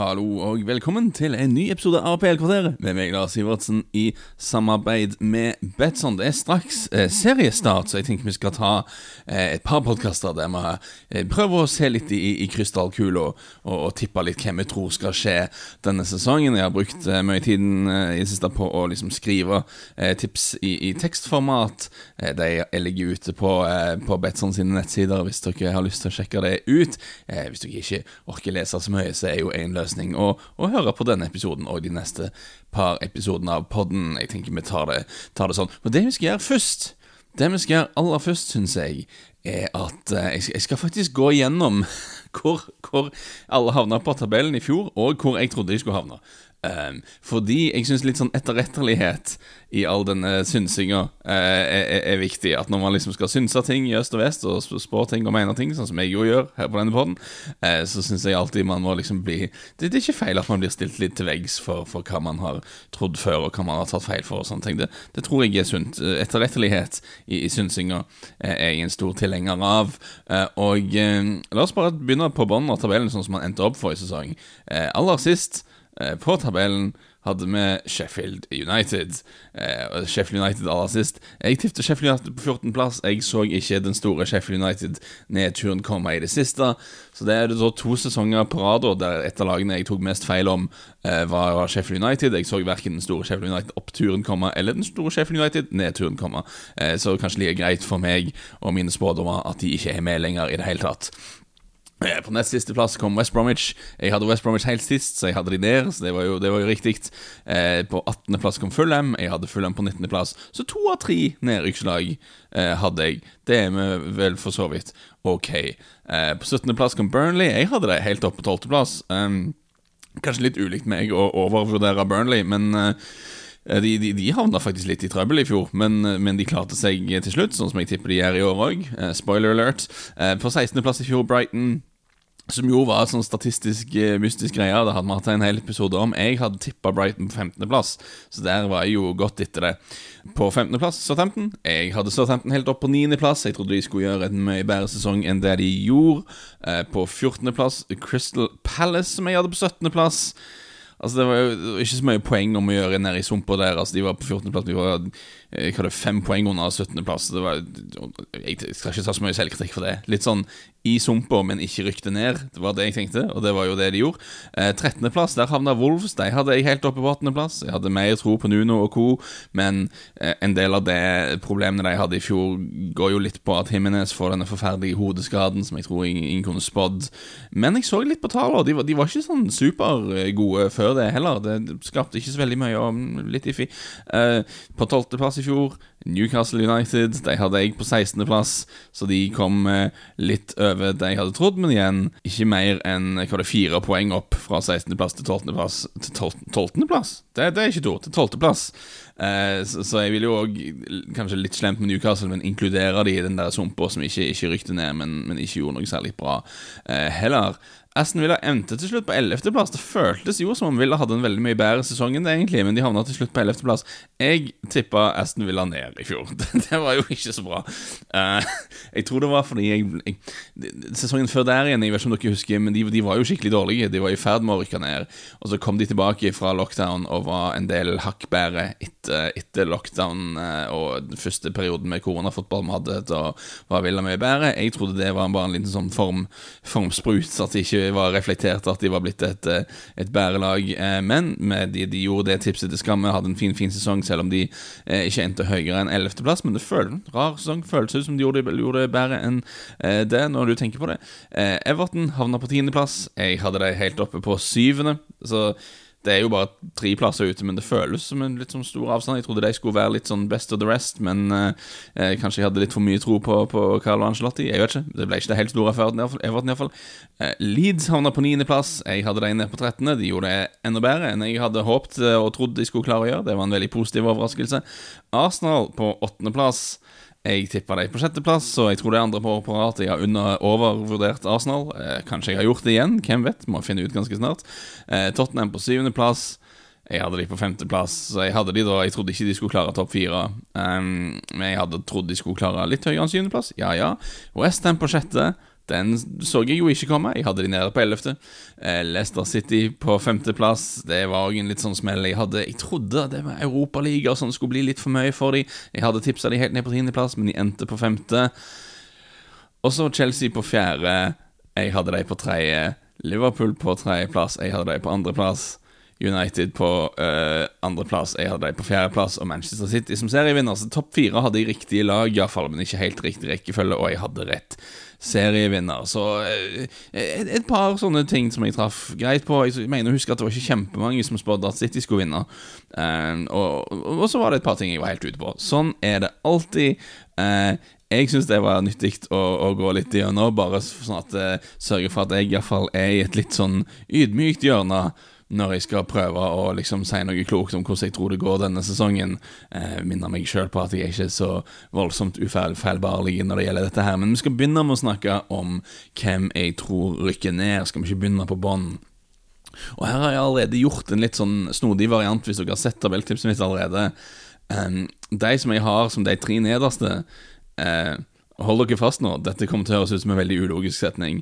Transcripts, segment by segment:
hallo og velkommen til en ny episode av PL-kvarteret med meg, Lars Sivertsen, i samarbeid med Betson. Det er straks eh, seriestart, så jeg tenker vi skal ta eh, et par podkaster der vi eh, prøver å se litt i, i krystallkula og, og, tippe litt hvem vi tror skal skje denne sesongen. Jeg har brukt eh, mye tiden eh, i det siste på å liksom skrive eh, tips i, i tekstformat. De ligger ute på, på Betson sine nettsider hvis dere har lyst til å sjekke det ut. hvis dere ikke orker lese så mye, så er jo en løsning å, å høre på denne episoden og de neste par episodene av podden. Jeg tenker vi tar det, tar det sånn. Og det vi skal gjøre først, det vi skal gjøre aller først, syns jeg, er at uh, jeg, skal, faktisk gå igjennom hvor, hvor alle havna på tabellen i fjor, og hvor jeg trodde de skulle havne. Um, fordi jeg syns litt sånn etterrettelighet i all denne synsinga uh, er, er, viktig. At når man liksom skal synse ting i øst og vest, og spå ting og mene ting, sånn som jeg jo gjør her på denne poden, uh, så syns jeg alltid man må liksom bli det, det, er ikke feil at man blir stilt litt til veggs for, for, hva man har trodd før, og hva man har tatt feil for, og sånne ting. Det, det tror jeg er sunt. Etterrettelighet i, i synsinga uh, er jeg en stor tilhenger av. og la oss bare begynne på bunnen av tabellen, sånn som man endte opp for i sesong. aller sist Eh, på tabellen hadde vi Sheffield United. Eh, Sheffield United aller sist. Jeg tippet Sheffield United på 14.-plass. Jeg så ikke den store Sheffield United-nedturen komme i det siste. Så det er det da to sesonger på rad der et av lagene jeg tok mest feil om, eh, var Sheffield United. Jeg så verken den store Sheffield United-oppturen komme eller den store Sheffield United-nedturen komme. Eh, så kanskje like greit for meg og mine spådommer at de ikke er med lenger i det hele tatt. Eh, på nest siste plass kom West Bromwich. Jeg hadde West Bromwich helt sist, så jeg hadde de der. Så det var jo, det var jo riktig. Eh, på 18. plass kom Fulham. Jeg hadde Fulham på 19. plass. Så to av tre nedrykkslag eh, hadde jeg. Det er vi vel for så vidt ok. Eh, på 17. plass kom Burnley. Jeg hadde det helt opp på 12. plass. Um, kanskje litt ulikt meg å overvurdere Burnley, men uh, de, de, de, havna faktisk litt i trøbbel i fjor, men, men, de klarte seg til slutt, sånn som jeg tipper de gjør i år òg. spoiler alert. på 16.-plass i fjor Brighton. Som jo var en sånn statistisk eh, mystisk greie. Det hadde vi hatt en hel episode om. Jeg hadde tippa Brighton på 15.-plass, så der var jeg jo godt etter det. På 15.-plass Southampton. Jeg hadde Southampton helt opp på 9.-plass. Jeg trodde de skulle gjøre en mye bedre sesong enn det de gjorde. Eh, på 14.-plass Crystal Palace, som jeg hadde på 17.-plass. Altså Det var jo ikke så mye poeng om å gjøre nede i sumpa der. Altså De var på 14.-plass. vi var jeg hadde fem poeng under 17.-plass. Jeg skal ikke ta så mye selvkritikk for det. Litt sånn i sumpa, men ikke rykte ned. Det var det jeg tenkte, og det var jo det de gjorde. Eh, 13.-plass, der havna Wolves. De hadde jeg helt oppe på 18.-plass. Jeg hadde mer tro på Nuno og co., men eh, en del av det problemene de hadde i fjor, går jo litt på at Himinez får denne forferdelige hodeskaden som jeg tror ingen kunne spådd. Men jeg så litt på tallene, de, de, var ikke sånn supergode før det heller. Det skapte ikke så veldig mye om litt iffy. Uh, på 12.-plass i fjor. Newcastle United de hadde jeg på 16.-plass, så de kom eh, litt over det jeg hadde trodd. Men igjen, ikke mer enn hva det, fire poeng opp fra 16.-plass til 12.-plass. Til 12.-plass? Det, det, er ikke to, til 12.-plass. Eh, så, så, jeg vil jo òg, kanskje litt slemt med Newcastle, men inkludere de i den der sumpa som ikke, ikke rykte ned, men, men, ikke gjorde noe særlig bra eh, heller. Aston Villa endte til slutt på 11.-plass. Det føltes jo som om Villa hadde en veldig mye bedre sesong enn det egentlig, men de havna til slutt på 11.-plass. Jeg tippa Aston Villa ned i fjor. det var jo ikke så bra. Uh, jeg tror det var fordi jeg, jeg, Sesongen før der igjen, jeg vet ikke om dere husker, men de, de, var jo skikkelig dårlige. De var i ferd med å rykke ned. Og så kom de tilbake fra lockdown og var en del hakk bedre etter, etter, lockdown uh, og den første perioden med koronafotball vi hadde. Da var Villa mye bedre. Jeg trodde det var bare en liten sånn form, formsprut. At de ikke var reflektert at de var blitt et, eh, et bærelag. Eh, men de, de, gjorde det tipset til skamme, hadde en fin fin sesong, selv om de eh, ikke endte høyere enn 11.-plass. Men det føles rar sesong. Føles ut som de gjorde, gjorde det bedre enn det, når du tenker på det. Everton havna på tiendeplass. Jeg hadde det helt oppe på syvende. Så det er jo bare tre plasser ute, men det føles som en litt sånn stor avstand. Jeg trodde de skulle være litt sånn best of the rest, men eh, kanskje jeg hadde litt for mye tro på, på Carlo Angelotti. Jeg vet ikke. Det ble ikke det helt store for Everton, iallfall. Eh, Leeds havna på niendeplass. Jeg hadde dem ned på trettende. De gjorde det enda bedre enn jeg hadde håpet eh, og trodd de skulle klare å gjøre. Det var en veldig positiv overraskelse. Arsenal på åttendeplass. Jeg tippa dem på sjetteplass, og jeg tror det er andre på år på rad jeg har under overvurdert Arsenal. Eh, kanskje jeg har gjort det igjen, hvem vet? Må finne ut ganske snart. Eh, Tottenham på syvendeplass. Jeg hadde de på femteplass, jeg hadde de da Jeg trodde ikke de skulle klare topp fire. Um, men jeg hadde trodd de skulle klare litt høyere enn syvendeplass. Ja ja. Westham på sjette. Den så jeg jo ikke komme. Jeg hadde de nede på 11. Eh, Leicester City på femteplass. Det var òg en litt sånn smell. Jeg, hadde, jeg trodde det var Europaliga sånn skulle bli litt for mye for dem. Jeg hadde tipsa de helt ned på tiendeplass, men de endte på femte. Og så Chelsea på fjerde. Jeg hadde de på tredje. Liverpool på tredjeplass. Jeg hadde de på andreplass. United på uh, andreplass, jeg hadde de på fjerdeplass, og Manchester City som serievinner. Så topp fire hadde jeg riktige lag, iallfall, men ikke helt riktig rekkefølge, og jeg hadde rett serievinner. Så uh, et, et, par sånne ting som jeg traff greit på. Jeg mener å huske at det var ikke kjempemange som spådde at City skulle vinne, uh, og, og, så var det et par ting jeg var helt ute på. Sånn er det alltid. jeg syns det var nyttig å, å, gå litt gjennom, bare sånn at sørge for at jeg iallfall er i et litt sånn ydmykt hjørne når jeg skal prøve å liksom si noe klokt om hvordan jeg tror det går denne sesongen. Eh, minner meg sjøl på at jeg er ikke så voldsomt ufeilbarlig når det gjelder dette her. Men vi skal begynne med å snakke om hvem jeg tror rykker ned. Skal vi ikke begynne på bånn? Og her har jeg allerede gjort en litt sånn snodig variant, hvis dere har sett tabelltipset mitt allerede. Um, de som jeg har som de tre nederste uh, Hold dere fast nå, dette kommer til å høres ut som en veldig ulogisk setning.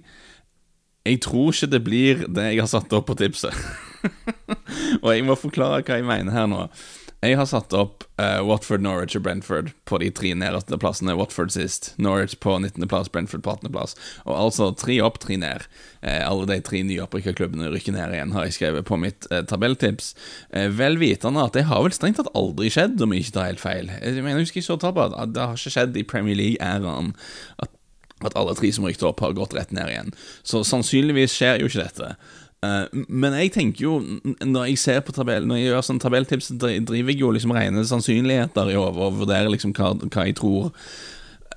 Jeg tror ikke det blir det jeg har satt opp på tipset. og jeg må forklare hva jeg mener her nå. Jeg har satt opp uh, Watford, Norwich og Brentford på de tre nederste plassene. Watford sist, Norwich på 19.-plass, Brentford på 18.-plass. Og altså tre opp, tre ned. Uh, alle de tre nyopprykka klubbene rykker ned igjen, har jeg skrevet på mitt uh, tabelltips. vel vitende at det har vel strengt tatt aldri skjedd, om jeg ikke tar helt feil. Jeg mener, jeg husker jeg så tall på at det har ikke skjedd i Premier League-æraen at, at alle tre som rykte opp, har gått rett ned igjen. Så sannsynligvis skjer jo ikke dette. Uh, men jeg tenker jo, når jeg ser på tabell Når jeg gjør sånn tabelltips, driver jeg jo liksom rene sannsynligheter i hodet og vurderer liksom hva, hva jeg tror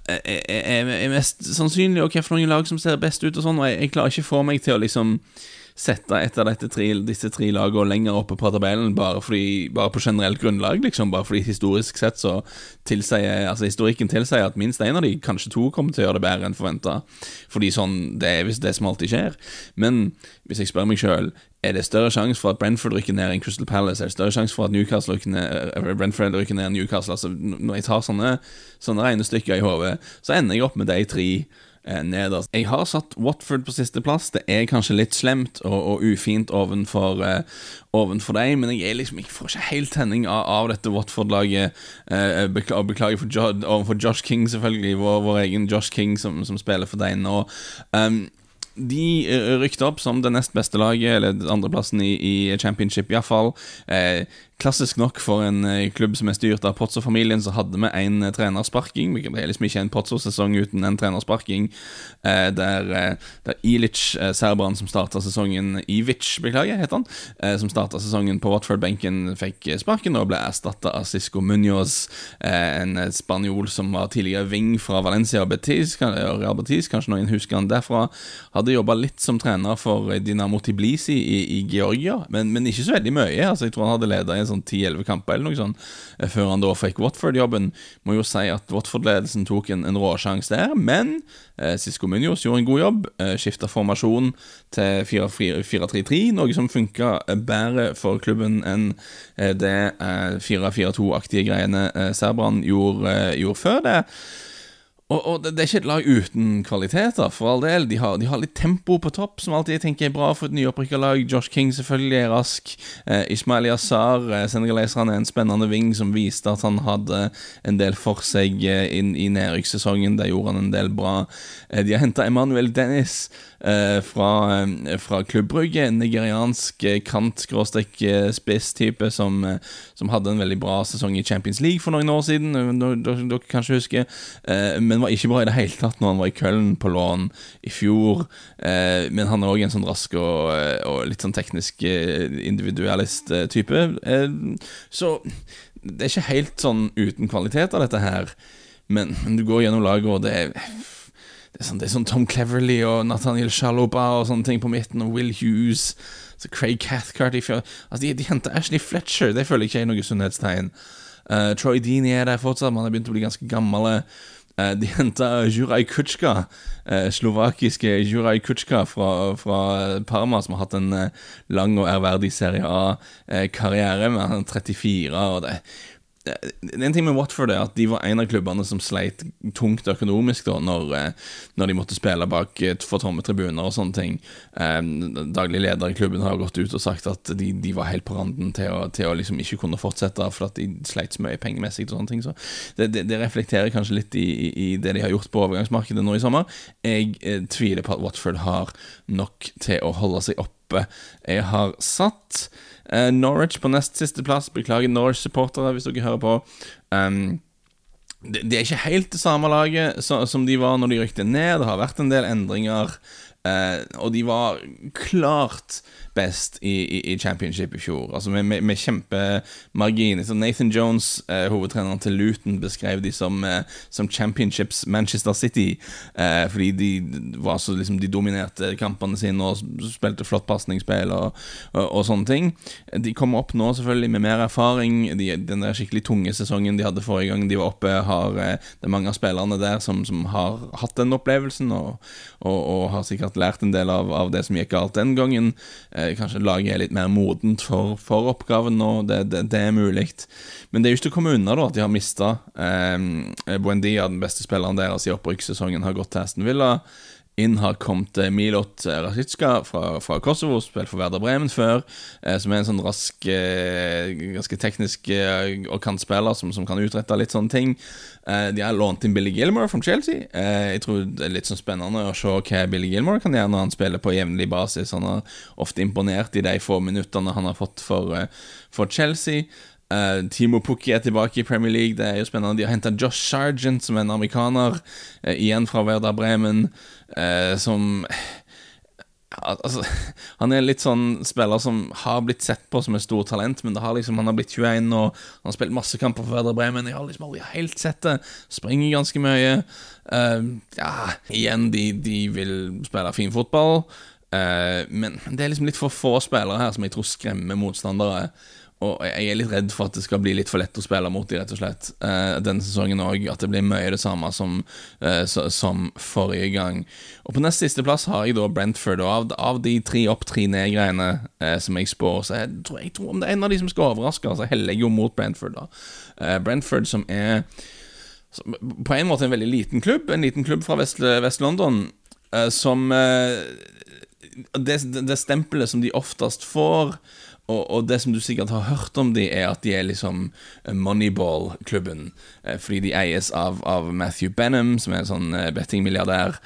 er, er, er, mest sannsynlig, og hvilke lag som ser best ut og sånn. Og jeg, jeg klarer ikke få meg til å liksom sette et av tre, disse tre lagene lenger oppe på tabellen, bare, fordi, bare, på generelt grunnlag, liksom. Bare fordi historisk sett så tilsier Altså historikken tilsier at minst én av de, kanskje to, kommer til å gjøre det bedre enn forventa. Fordi sånn Det er hvis det som alltid skjer. Men hvis jeg spør meg sjøl er det større sjanse for at Brentford rykker ned enn Crystal Palace? Er det større sjanse for at Newcastle rykker ned, eh, Brentford rykker ned enn Newcastle? Altså, når jeg tar sånne, sånne regnestykker i hodet, så ender jeg opp med de tre eh, nederst. Jeg har satt Watford på sisteplass. Det er kanskje litt slemt og, og ufint ovenfor, uh, ovenfor deg, men jeg, liksom, jeg, får ikke helt tenning av, av dette Watford-laget. Uh, beklager, beklager for jo, overfor Josh King, selvfølgelig, vår, vår, egen Josh King som, som spiller for deg nå. Um, de rykket opp som det nest beste laget, eller andreplassen i, i championship, iallfall. Eh, Klassisk nok for en eh, klubb som er styrt av Pozzo-familien, så hadde vi en eh, trenersparking. Det er liksom ikke en Pozzo-sesong uten en trenersparking. Eh, der, der Ilic, serberen som starta sesongen Ivic, beklager, heter han, som starta sesongen på Watford-benken, fikk sparken og ble erstatta av Cisco Munoz, en spanjol som var tidligere wing fra Valencia og Betis, Real Betis, kanskje noen husker han derfra. Hadde jobba litt som trener for Dinamo Tiblisi i, i Georgia, men, men, ikke så veldig mye. Altså, jeg tror han hadde leda en sånn 10-11 kamper eller noe sånt, eh, før han da fikk Watford-jobben. Må jo si at Watford-ledelsen tok en, en råsjanse der, men eh, Sisko Munoz gjorde en god jobb. Eh, Skifta formasjon til 4-3-3, noe som funka eh, bedre for klubben enn eh, det eh, 4-4-2-aktige greiene eh, serberne gjorde, gjorde før det. Og, og, det er ikke et lag uten kvaliteter, for all del. De har, de har litt tempo på topp, som alltid jeg tenker er bra for et nyopprykka lag. Josh King selvfølgelig er rask. Eh, Ismail Yazar, eh, senegaleseren, er en spennende ving som viste at han hadde en del for seg eh, inn i nedrykkssesongen. Der gjorde han en del bra. Eh, de har henta Emmanuel Dennis fra, eh, fra klubbrygget. En nigeriansk eh, kant-spiss-type som, som, hadde en veldig bra sesong i Champions League for noen år siden, dere kanskje husker, men var ikke bra i det hele tatt når han var i Köln på lån i fjor. Men han er òg en sånn rask og, og litt sånn teknisk individualist-type. Så det er ikke helt sånn uten kvalitet av dette her, men du går gjennom laget, og det er det er, sånn, det er sånn Tom Cleverley og Nathaniel Shaloba og sånne ting på midten, og Will Hughes så Craig Cathcart altså, De, de henter Ashley Fletcher, det føler jeg ikke er noe sunnhetstegn. Uh, Troy Deany er der fortsatt, man har begynt å bli ganske gammel. Uh, de henta Juraj Kutsjka, uh, slovakiske Juraj Kutsjka fra, fra, Parma, som har hatt en lang og ærverdig Serie A-karriere. med han 34, og det en ting med Watford er at de var en av klubbene som sleit tungt økonomisk da når, når de måtte spille bak for tomme tribuner og sånne ting. Daglig leder i klubben har gått ut og sagt at de, de var helt på randen til å, til å liksom ikke kunne fortsette for at de sleit så mye pengemessig. og sånne ting Så det, det, det reflekterer kanskje litt i, i, det de har gjort på overgangsmarkedet nå i sommer. Jeg eh, tviler på at Watford har nok til å holde seg oppe. Jeg har satt Norwich på nest siste plass. Beklager Norwich-supportere hvis dere hører på. Um, det, de er ikke helt det samme laget så, som de var når de rykte ned. Det har vært en del endringer. Uh, og de var klart best i, i, i, championship i fjor. Altså Med, med, med kjempemargin. Nathan Jones, eh, hovedtreneren til Luton, beskrev de som, eh, som championships Manchester City. Eh, fordi de var så liksom De dominerte kampene sine og spilte flott pasningsspill og, og, og, sånne ting. De kommer opp nå selvfølgelig med mer erfaring. De, den der skikkelig tunge sesongen de hadde forrige gang de var oppe, har eh, det er mange av spillerne der som, som har hatt den opplevelsen og, og, har sikkert lært en del av, av det som gikk galt den gangen. Eh, kanskje laget er litt mer modent for, for oppgaven nå, det, det, det er mulig. Men det er jo ikke til å komme unna da at de har mista eh, Buendia, den beste spilleren deres i opprykkssesongen, har gått til Aston Villa. Inn har kommet Milot Rasitska fra, fra Kosovo, spilt for Werder Bremen før. Eh, som er en sånn rask, eh, ganske teknisk eh, og kantspiller som, som, kan utrette litt sånne ting. Eh, de har lånt inn Billy Gilmore fra Chelsea. Eh, jeg tror det er litt sånn spennende å se hva Billy Gilmore kan gjøre når han spiller på jevnlig basis. Han har ofte imponert i de få minuttene han har fått for, eh, for Chelsea. Uh, Timo Pukki er tilbake i Premier League. Det er jo spennende. De har henta Josh Sargent, som er en amerikaner, uh, igjen fra Werder Bremen, uh, som Altså, han er litt sånn spiller som har blitt sett på som et stort talent, men har liksom, han har blitt 21 og han har spilt masse kamper for Werder Bremen. Jeg har liksom aldri helt sett det. Springer ganske mye. ja, igjen, de, de vil spille fin fotball, men det er liksom litt for få spillere her som jeg tror skremmer motstandere. Og jeg er litt redd for at det skal bli litt for lett å spille mot de, rett og slett. Uh, denne sesongen òg. At det blir mye det samme som, uh, så, som forrige gang. Og på nest siste plass har jeg da Brentford. Og av, av de tre opp, tre ned-greiene uh, som jeg spår, så jeg tror, jeg tror om det er en av de som skal overraske, så heller jeg jo mot Brentford, da. Brentford som er som, på en måte en veldig liten klubb. En liten klubb fra Vest-London som det, det stempelet som de oftest får og, det som du sikkert har hørt om de, er at de er liksom eh, Moneyball-klubben. Eh, fordi de eies av, av, Matthew Benham, som er en sånn eh, bettingmilliardær,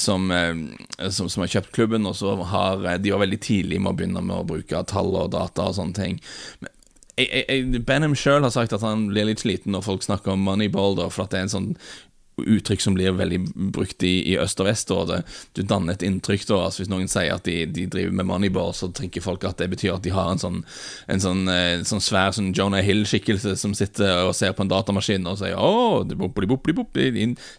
som, som, som, har kjøpt klubben. Og så har de var veldig tidlig med å begynne med å bruke tall og data og sånne ting. Benham sjøl har sagt at han blir litt sliten når folk snakker om Moneyball, da, for at det er en sånn uttrykk som blir veldig brukt i, i øst og vest. Og det, du danner et inntrykk da, altså Hvis noen sier at de, de, driver med moneyball, så tenker folk at det betyr at de har en sånn, en sånn, en sånn svær sånn Jonah Hill-skikkelse som sitter og ser på en datamaskin og sier åh,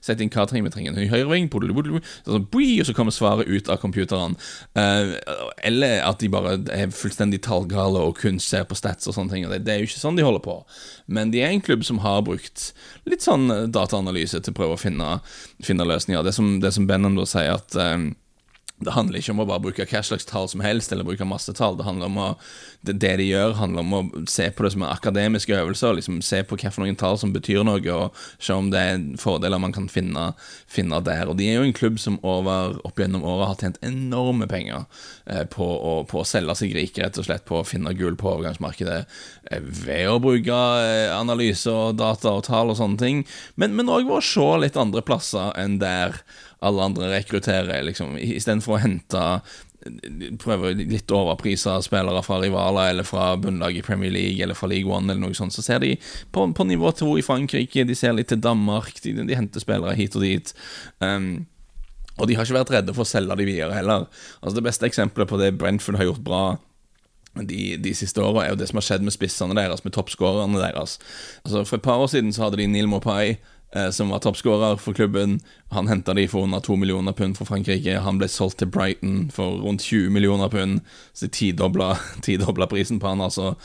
sett inn hva trenger vi trenger en høyreving, så, og så kommer svaret ut av computeren. Uh, eller at de bare er fullstendig tallgale og kun ser på stats og sånne ting. Det, det er jo ikke sånn de holder på. Men de er en klubb som har brukt litt sånn dataanalyse til å prøve å finne, finne løsninger. Det som, det som Benham da sier, at um, det handler ikke om å bare bruke hva slags tall som helst, eller bruke masse tall. Det handler om å, det, det, de gjør, handler om å se på det som en akademisk øvelse. og Liksom se på noen tall som betyr noe, og se om det er fordeler man kan finne, finne der. Og De er jo en klubb som over, opp gjennom året har tjent enorme penger eh, på, å, på, å, selge seg rike, rett og slett på å finne gull på overgangsmarkedet eh, ved å bruke eh, analyser, data og tall og sånne ting, men òg ved å se litt andre plasser enn der alle andre rekrutterer, liksom, istedenfor å hente prøve litt overprisa spillere fra rivaler eller fra bunnlag i Premier League eller fra League One, eller noe sånt, så ser de på, på nivå to i Frankrike, de ser litt til Danmark, de, de henter spillere hit og dit. Um, og de har ikke vært redde for å selge de videre heller. Altså Det beste eksempelet på det Brentford har gjort bra de, de, siste åra, er jo det som har skjedd med spissene deres, med toppskårerne deres. Altså For et par år siden så hadde de Neil Mopai, som var toppskårer for klubben. Han henta de for under 2 millioner pund fra Frankrike. Han ble solgt til Brighton for rundt 20 millioner pund, så de tidobla prisen på han, altså.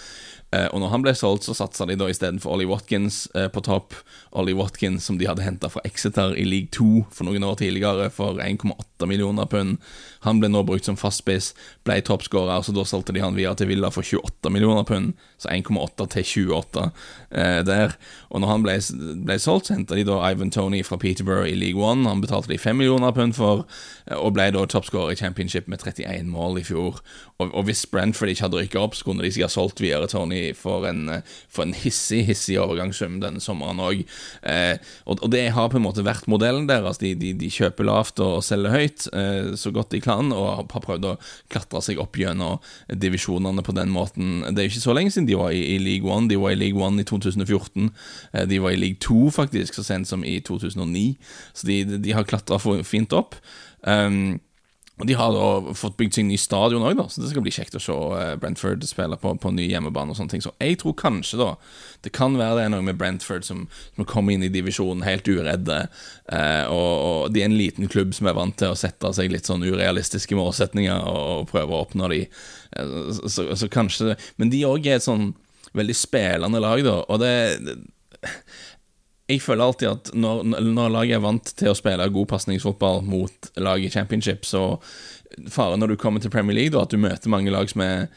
Eh, og når han ble solgt, så satsa de da istedenfor Ollie Watkins eh, på topp. Ollie Watkins som de hadde henta fra Exeter i league 2 for noen år tidligere, for 1,8 millioner pund. Han ble nå brukt som fastspiss, ble toppskårer, så da solgte de han via til Villa for 28 millioner pund. Så 1,8 til 28 eh, der. Og når han ble, ble solgt, så henta de da Ivan Tony fra Peterborough i League 1. Han betalte de 5 millioner pund for, eh, og ble da toppskårer i championship med 31 mål i fjor. Og, og hvis Brentford ikke hadde rykka opp, så kunne de sikkert solgt videre Tony for en, får en hissig, hissig overgangssum denne sommeren òg. Eh, og, og, det har på en måte vært modellen deres. De, de, de kjøper lavt og selger høyt eh, så godt de kan, og har prøvd å klatre seg opp gjennom divisjonene på den måten. Det er ikke så lenge siden de var i, i League One. De var i League One i 2014. Eh, de var i League 2 faktisk så sent som i 2009, så de, de har klatra fint opp. Um, De har da fått bygd seg ny stadion òg, så det skal bli kjekt å se eh, Brentford spille på, på ny hjemmebane. og sånne ting Så jeg tror kanskje da det kan være det er noe med Brentford som, som kommer inn i divisjonen helt uredde. Eh, og, og, de er en liten klubb som er vant til å sette seg litt sånn urealistiske målsetninger og, og prøve å oppnå de. Eh, så, så, kanskje Men de òg er et sånn veldig spillende lag, da. Og det, det jeg føler alltid at når, når laget er vant til å spille god pasningsfotball mot lag i championship, så faren når du kommer til Premier League, da, at du møter mange lag som er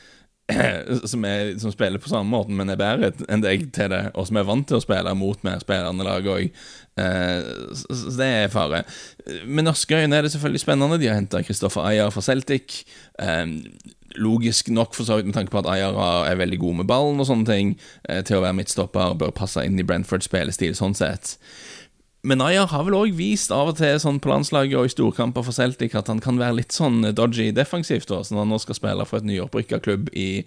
som, er, som, spiller på samme måte, men er bedre enn deg til det, og som er vant til å spille mot mer spillende lag òg. Eh, så det er fare. Med norske øyne er det selvfølgelig spennende. De har henta Kristoffer Ayer fra Celtic. Logisk nok, for så vidt, med tanke på at Ayara er veldig god med ballen og sånne ting, eh, til å være midtstopper, bør passe inn i Brentford-spillestil sånn sett. Men Ayer har vel òg vist av og til sånn på landslaget og i storkamper for Celtic at han kan være litt sånn dodgy defensivt. Også. Når han nå skal spille for et nyopprykka klubb i,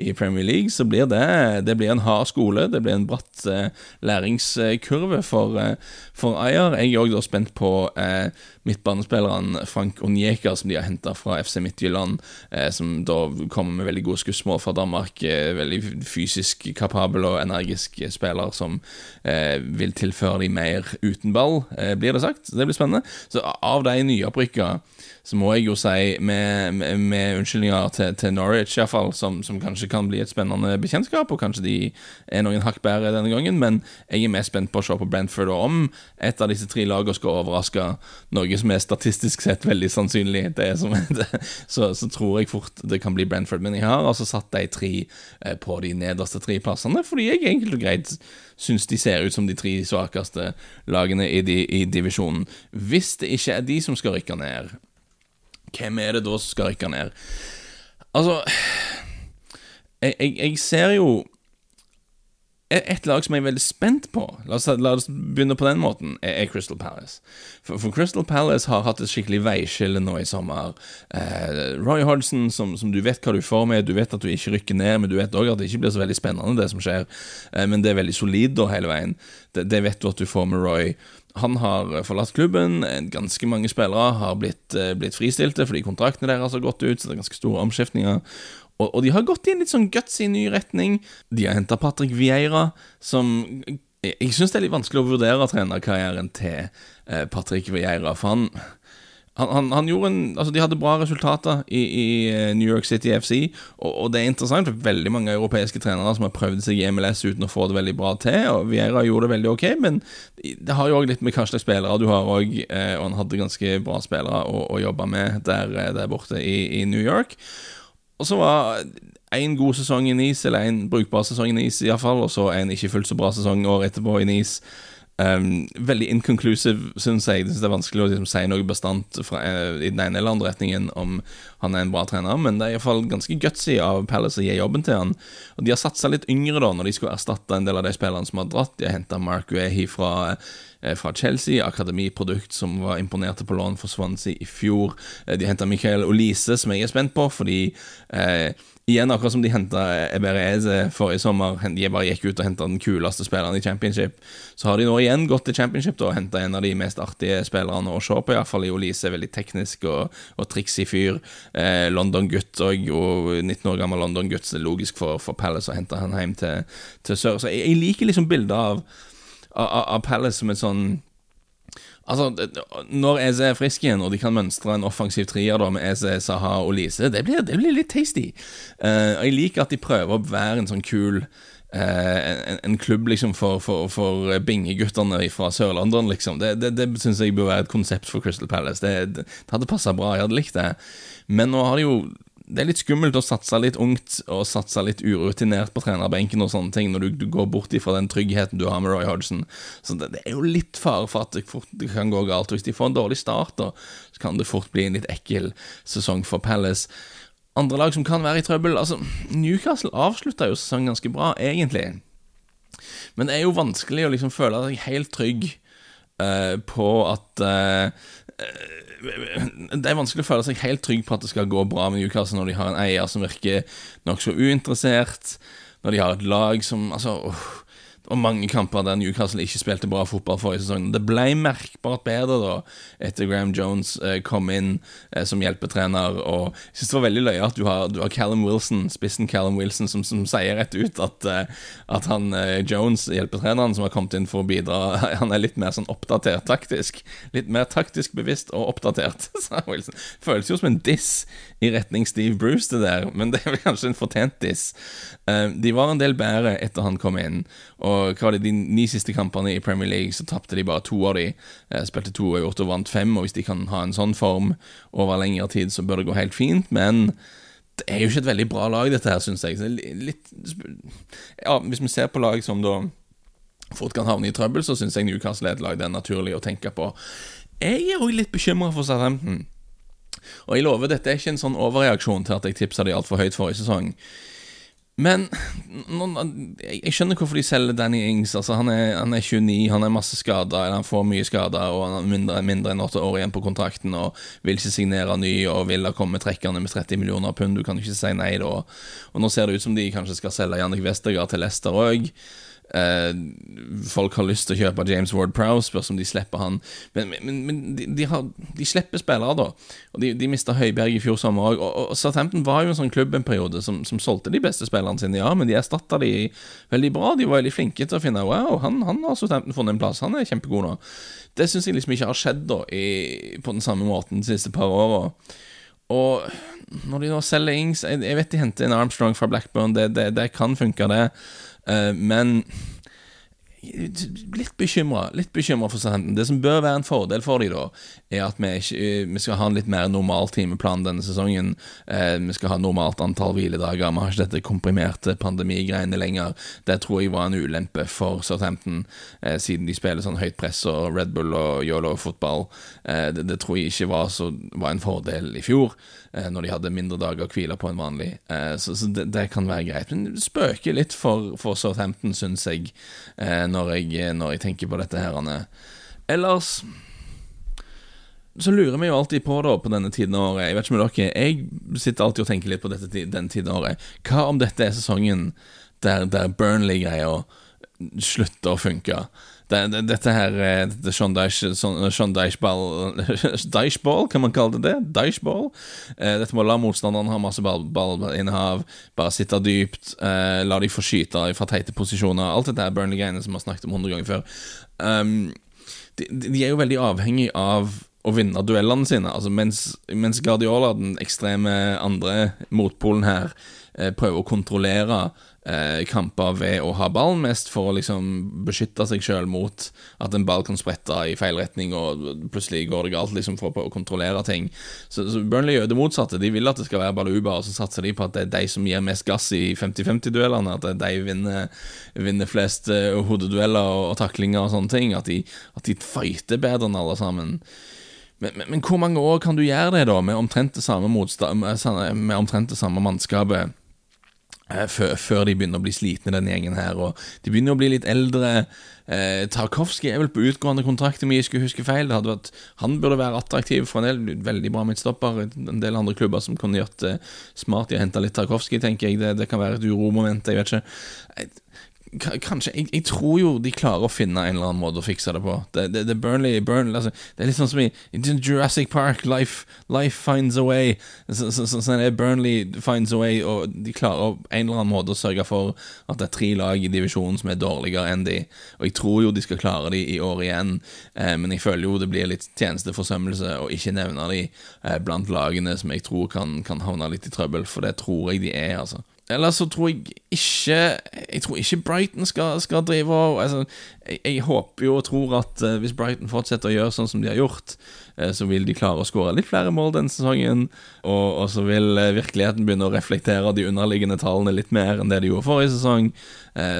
i, Premier League, så blir det, det blir en hard skole. Det blir en bratt eh, læringskurve for, eh, for Ayer. Jeg er òg spent på eh, midtbanespilleren Frank Onjeka, som de har henta fra FC Midtjylland, eh, som da kommer med veldig gode skussmål fra Danmark. Eh, veldig fysisk kapabel og energisk spiller som eh, vil tilføre de mer uten ball, eh, blir det sagt. Det blir spennende. Så av de nyopprykka så må jeg jo si, med, med, med unnskyldninger til, til Norwich iallfall, som, som kanskje kan bli et spennende bekjentskap, og kanskje de er noen hakk bedre denne gangen, men jeg er mest spent på å se på Brentford, og om et av disse tre lagene skal overraske noe som er statistisk sett veldig sannsynlig, det som, det, så, så, tror jeg fort det kan bli Brentford. Men jeg har altså satt de tre eh, på de nederste tre plassene, fordi jeg og greit syns de ser ut som de tre svakeste lagene i, de, i divisjonen. Hvis det ikke er de som skal rykke ned hvem er det da som skal rykke ned? Altså jeg, jeg, jeg, ser jo et lag som jeg er veldig spent på, la oss, la oss begynne på den måten, er, Crystal Palace. For, for, Crystal Palace har hatt et skikkelig veiskille nå i sommer. Eh, Roy Hodgson, som, som, du vet hva du får med, du vet at du ikke rykker ned, men du vet òg at det ikke blir så veldig spennende, det som skjer. Eh, men det er veldig solid da hele veien. Det, det vet du at du får med Roy. Han har forlatt klubben. Ganske mange spillere har blitt, eh, blitt fristilte fordi kontraktene deres har gått ut, så det er ganske store omskiftninger. Og, og de har gått i en litt sånn gutsy ny retning. De har henta Patrick Vieira, som Jeg, jeg syns det er litt vanskelig å vurdere trenerkarrieren til eh, Patrick Vieira, for han han, han, han, gjorde en Altså, de hadde bra resultater i, i eh, New York City FC, og, og, det er interessant, for veldig mange europeiske trenere som har prøvd seg i MLS uten å få det veldig bra til, og Vieira gjorde det veldig ok, men det har jo òg litt med hva slags spillere du har òg, eh, og han hadde ganske bra spillere å, å jobbe med der, eh, der borte i, i, New York. Og så var én god sesong i Nice, eller én brukbar sesong i Nice iallfall, og så en ikke fullt så bra sesong året etterpå i NIS. Um, veldig inconclusive, syns jeg. Det er vanskelig å liksom, si noe bastant fra, uh, i den ene eller andre retningen om han er en bra trener, men det er iallfall ganske gutsy av Palace å gi jobben til han. Og De har satsa litt yngre da, når de skulle erstatte en del av de spillerne som har dratt. De har henta Mark Wehi fra, uh, fra Chelsea, akademiprodukt som var imponerte på lån for Swansea i fjor. Uh, de henta Michael Olise, som jeg er spent på, fordi Igjen, akkurat som de henta Eberese forrige sommer. De bare gikk ut og henta den kuleste spilleren i championship. Så har de nå igjen gått til championship og henta en av de mest artige spillerne å se på. Iallfall i Olise, veldig teknisk og, og triksig fyr. Eh, London-gutt og, og 19 år gammel London-gutt. så Det er logisk for, for Palace å hente han hjem til, til sør. Så jeg, jeg liker liksom bildet av, av, av Palace som et sånn Altså, Når Eze er frisk igjen, og de kan mønstre en offensiv trier da med Eze, Saha og Lise, det blir, det blir litt tasty. Uh, jeg liker at de prøver å være en sånn kul en, en, klubb liksom for, for, for bingeguttene fra Sør-London, liksom. Det, det, det syns jeg bør være et konsept for Crystal Palace. Det, det hadde passa bra, jeg hadde likt det. Men nå har de jo det er litt skummelt å satse litt ungt og satse litt urutinert på trenerbenken og sånne ting når du, du går bort ifra den tryggheten du har med Roy Hodgson. Så det, det er jo litt fare for at det fort det kan gå galt. Hvis de får en dårlig start, da, så kan det fort bli en litt ekkel sesong for Palace. Andre lag som kan være i trøbbel altså Newcastle avslutta jo sesongen ganske bra, egentlig. Men det er jo vanskelig å liksom føle seg helt trygg uh, på at uh, det er vanskelig å føle seg helt trygg på at det skal gå bra med Newcastle når de har en eier som virker nokså uinteressert, når de har et lag som Altså, uh, og mange kamper der Newcastle ikke spilte bra fotball forrige sesong. Det ble merkbart bedre da etter Graham Jones eh, kom inn eh, som hjelpetrener. Og jeg synes det var veldig løye at du har, du har Callum Wilson, spissen Callum Wilson, som, som sier rett ut at, eh, at han eh, Jones, hjelpetreneren som har kommet inn for å bidra, han er litt mer sånn oppdatert taktisk. Litt mer taktisk bevisst og oppdatert, sa Wilson. Føles jo som en diss i retning Steve Bruce, det der, men det er vel kanskje en fortjent diss. Eh, de var en del bedre etter han kom inn. Og hva var det, De ni siste kampene i Premier League så tapte de bare to av de. Eh, spilte to og gjort og vant fem, og hvis de kan ha en sånn form over lengre tid, så bør det gå helt fint. Men det er jo ikke et veldig bra lag, dette her, syns jeg. Litt, ja, hvis vi ser på lag som da fort kan havne i trøbbel, så syns jeg Newcastle er et lag det er naturlig å tenke på. Jeg er òg litt bekymra for Southampton. Og jeg lover, dette er ikke en sånn overreaksjon til at jeg tipsa de altfor høyt forrige sesong. Men jeg skjønner hvorfor de selger Danny Ings. Altså, han, er, han er 29, han er masse skada, han får mye skader, og han har mindre, mindre enn åtte år igjen på kontrakten og vil ikke signere ny og vil ha kommet trekkende med 30 millioner pund. Du kan ikke si nei da. Og nå ser det ut som de kanskje skal selge Jannik Westergaard til Leicester òg. Uh, folk har lyst til å kjøpe James Ward Prowse, spørs om de slipper han. Men, men, men de, de, har, de, slipper spillere, da. Og De, de mista Høiberg i fjor sommer òg. Og, og, Southampton var jo en sånn klubb en periode som, som solgte de beste spillerne sine, ja, men de erstatta de veldig bra. De var veldig flinke til å finne Wow, han, han har Southampton funnet en plass. Han er kjempegod nå. Det syns jeg liksom ikke har skjedd da i, på den samme måten de siste par åra. Og når de nå selger Ings Jeg, jeg vet de henter en Armstrong fra Blackburn, det, det, det kan funke, det. Uh, men litt bekymra litt bekymret for Southampton. Det som bør være en fordel for dem, da, er at vi, ikke, eh, vi, skal ha en litt mer normal timeplan denne sesongen. Eh, vi skal ha normalt antall hviledager. Vi har ikke dette komprimerte pandemigreiene lenger. Det tror jeg var en ulempe for Southampton, eh, siden de spiller sånn høyt press og Red Bull og yolo-fotball. Eh, det, det, tror jeg ikke var, så, var en fordel i fjor. Eh, når de hadde mindre dager å hvile på enn vanlig. Eh, så, så det, det, kan være greit. Men spøker litt for, for Southampton, syns jeg, eh, når jeg, når jeg tenker på dette her. Anne. Ellers så lurer vi jo alltid på da på denne tiden av året Jeg vet ikke med dere, jeg sitter alltid og tenker litt på dette, denne tiden av året. Hva om dette er sesongen der, der Burnley-greia slutter å funke? Det, det, dette her eh, det Sean Dyche Sean Dyche-ball Dyche-ball, kan man kalle det det? Dyche-ball. Eh, dette må la motstanderen ha masse ballinnehav, bare sitte dypt, eh, la de få skyte fra teite posisjoner. Alt dette er Burnley-greiene som vi har snakket om hundre ganger før. Um, de, de, er jo veldig avhengig av å vinne duellene sine. Altså mens, mens Guardiola, den ekstreme andre motpolen her, eh, prøver å kontrollere eh, kamper ved å ha ballen, mest for å liksom beskytte seg sjøl mot at en ball kan sprette i feil retning, og plutselig går det galt, liksom for å kontrollere ting. Så, så Burnley gjør det motsatte. De vil at det skal være baluba, og så satser de på at det er de som gir mest gass i 50-50-duellene, at de vinner, vinner flest eh, hodedueller og, og, taklinger og sånne ting. At de, at de fighter bedre enn alle sammen. Men, men, men, hvor mange år kan du gjøre det, da, med omtrent det samme, med omtrent det samme mannskapet? Eh, før, de begynner å bli slitne, denne gjengen her. Og de begynner å bli litt eldre. Eh, Tarkovskij er vel på utgående kontrakt, om jeg ikke husker feil. Det hadde Vært, han burde være attraktiv for en del veldig bra midtstopper. En del andre klubber som kunne gjort det smart i å hente litt Tarkovskij, tenker jeg. Det, det, kan være et uromoment, jeg vet ikke. Kanskje jeg, jeg, tror jo de klarer å finne en eller annen måte å fikse det på. Det, det, det, Burnley, Burnley altså, det er litt sånn som i, Jurassic Park. Life, life finds a way. Så, så, så, sånn er Burnley finds a way, og de klarer på en eller annen måte å sørge for at det er tre lag i divisjonen som er dårligere enn de. Og jeg tror jo de skal klare de i år igjen, eh, men jeg føler jo det blir litt tjenesteforsømmelse å ikke nevne de eh, blant lagene som jeg tror kan, kan havne litt i trøbbel, for det tror jeg de er, altså. Eller så tror jeg ikke Jeg tror ikke Brighton skal, skal drive og altså, jeg, jeg, håper jo og tror at uh, hvis Brighton fortsetter å gjøre sånn som de har gjort, uh, så vil de klare å skåre litt flere mål denne sesongen. Og, og så vil uh, virkeligheten begynne å reflektere de underliggende tallene litt mer enn det de gjorde forrige sesong.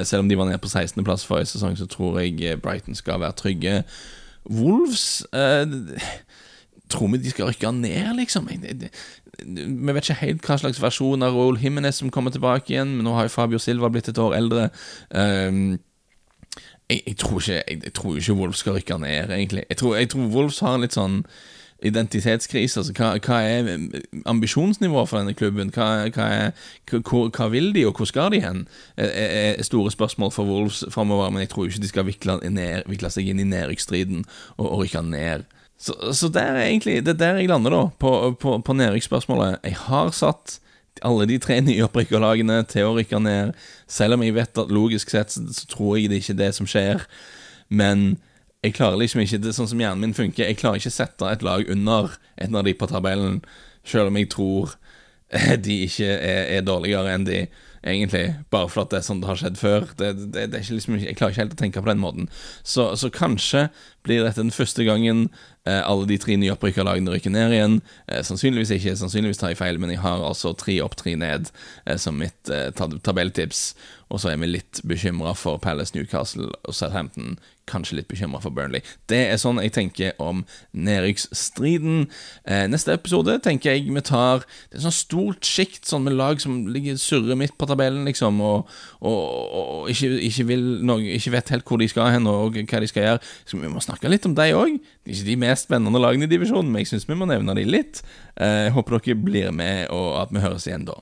selv om de var nede på 16.-plass forrige sesong, så tror jeg Brighton skal være trygge. Wolves Tror vi de skal rykke ned, liksom? Vi vet ikke helt hva slags versjon av Roel Jimenez som kommer tilbake igjen, men nå har jo Fabio Silva blitt et år eldre. Um, jeg, jeg, tror ikke, jeg, jeg, tror ikke Wolves skal rykke ned, egentlig. Jeg tror, jeg tror Wolves har en litt sånn identitetskrise. Altså, hva, hva, er ambisjonsnivået for denne klubben? Hva, hva, er, hva, vil de, og hvor skal de hen? Er, er store spørsmål for Wolves framover, men jeg tror ikke de skal vikle, ned, vikle seg inn i nedrykksstriden og, og rykke ned. Så, så der er egentlig, det er der jeg lander, da, på, på, på nedrykksspørsmålet. Jeg har satt alle de tre nyopprykkerlagene til å rykke ned, selv om jeg vet at logisk sett så, tror jeg det ikke er det som skjer. Men jeg klarer liksom ikke det sånn som hjernen min funker. Jeg klarer ikke sette et lag under en av de på tabellen, selv om jeg tror de ikke er, er dårligere enn de egentlig, bare for at det er sånn det har skjedd før. Det, det, det liksom, jeg klarer ikke helt å tenke på den måten. Så, så kanskje blir dette den første gangen alle de tre nyopprykka lagene rykker ned igjen. Eh, sannsynligvis ikke, sannsynligvis tar jeg feil, men jeg har altså tre opp, tre ned eh, som mitt eh, tabelltips. Og så er vi litt bekymra for Palace, Newcastle og Southampton. Kanskje litt bekymra for Burnley. Det er sånn jeg tenker om nedrykksstriden. Eh, neste episode tenker jeg vi tar Det er sånn stort sjikt sånn med lag som ligger surrer midt på tabellen, liksom, og, og, og ikke, ikke, vil noe, ikke vet helt hvor de skal hen, og hva de skal gjøre. Så vi må snakke litt om dem òg. Det er ikke de mest spennende lagene i divisjonen, men jeg syns vi må nevne dem litt. Eh, håper dere blir med, og at vi høres igjen da.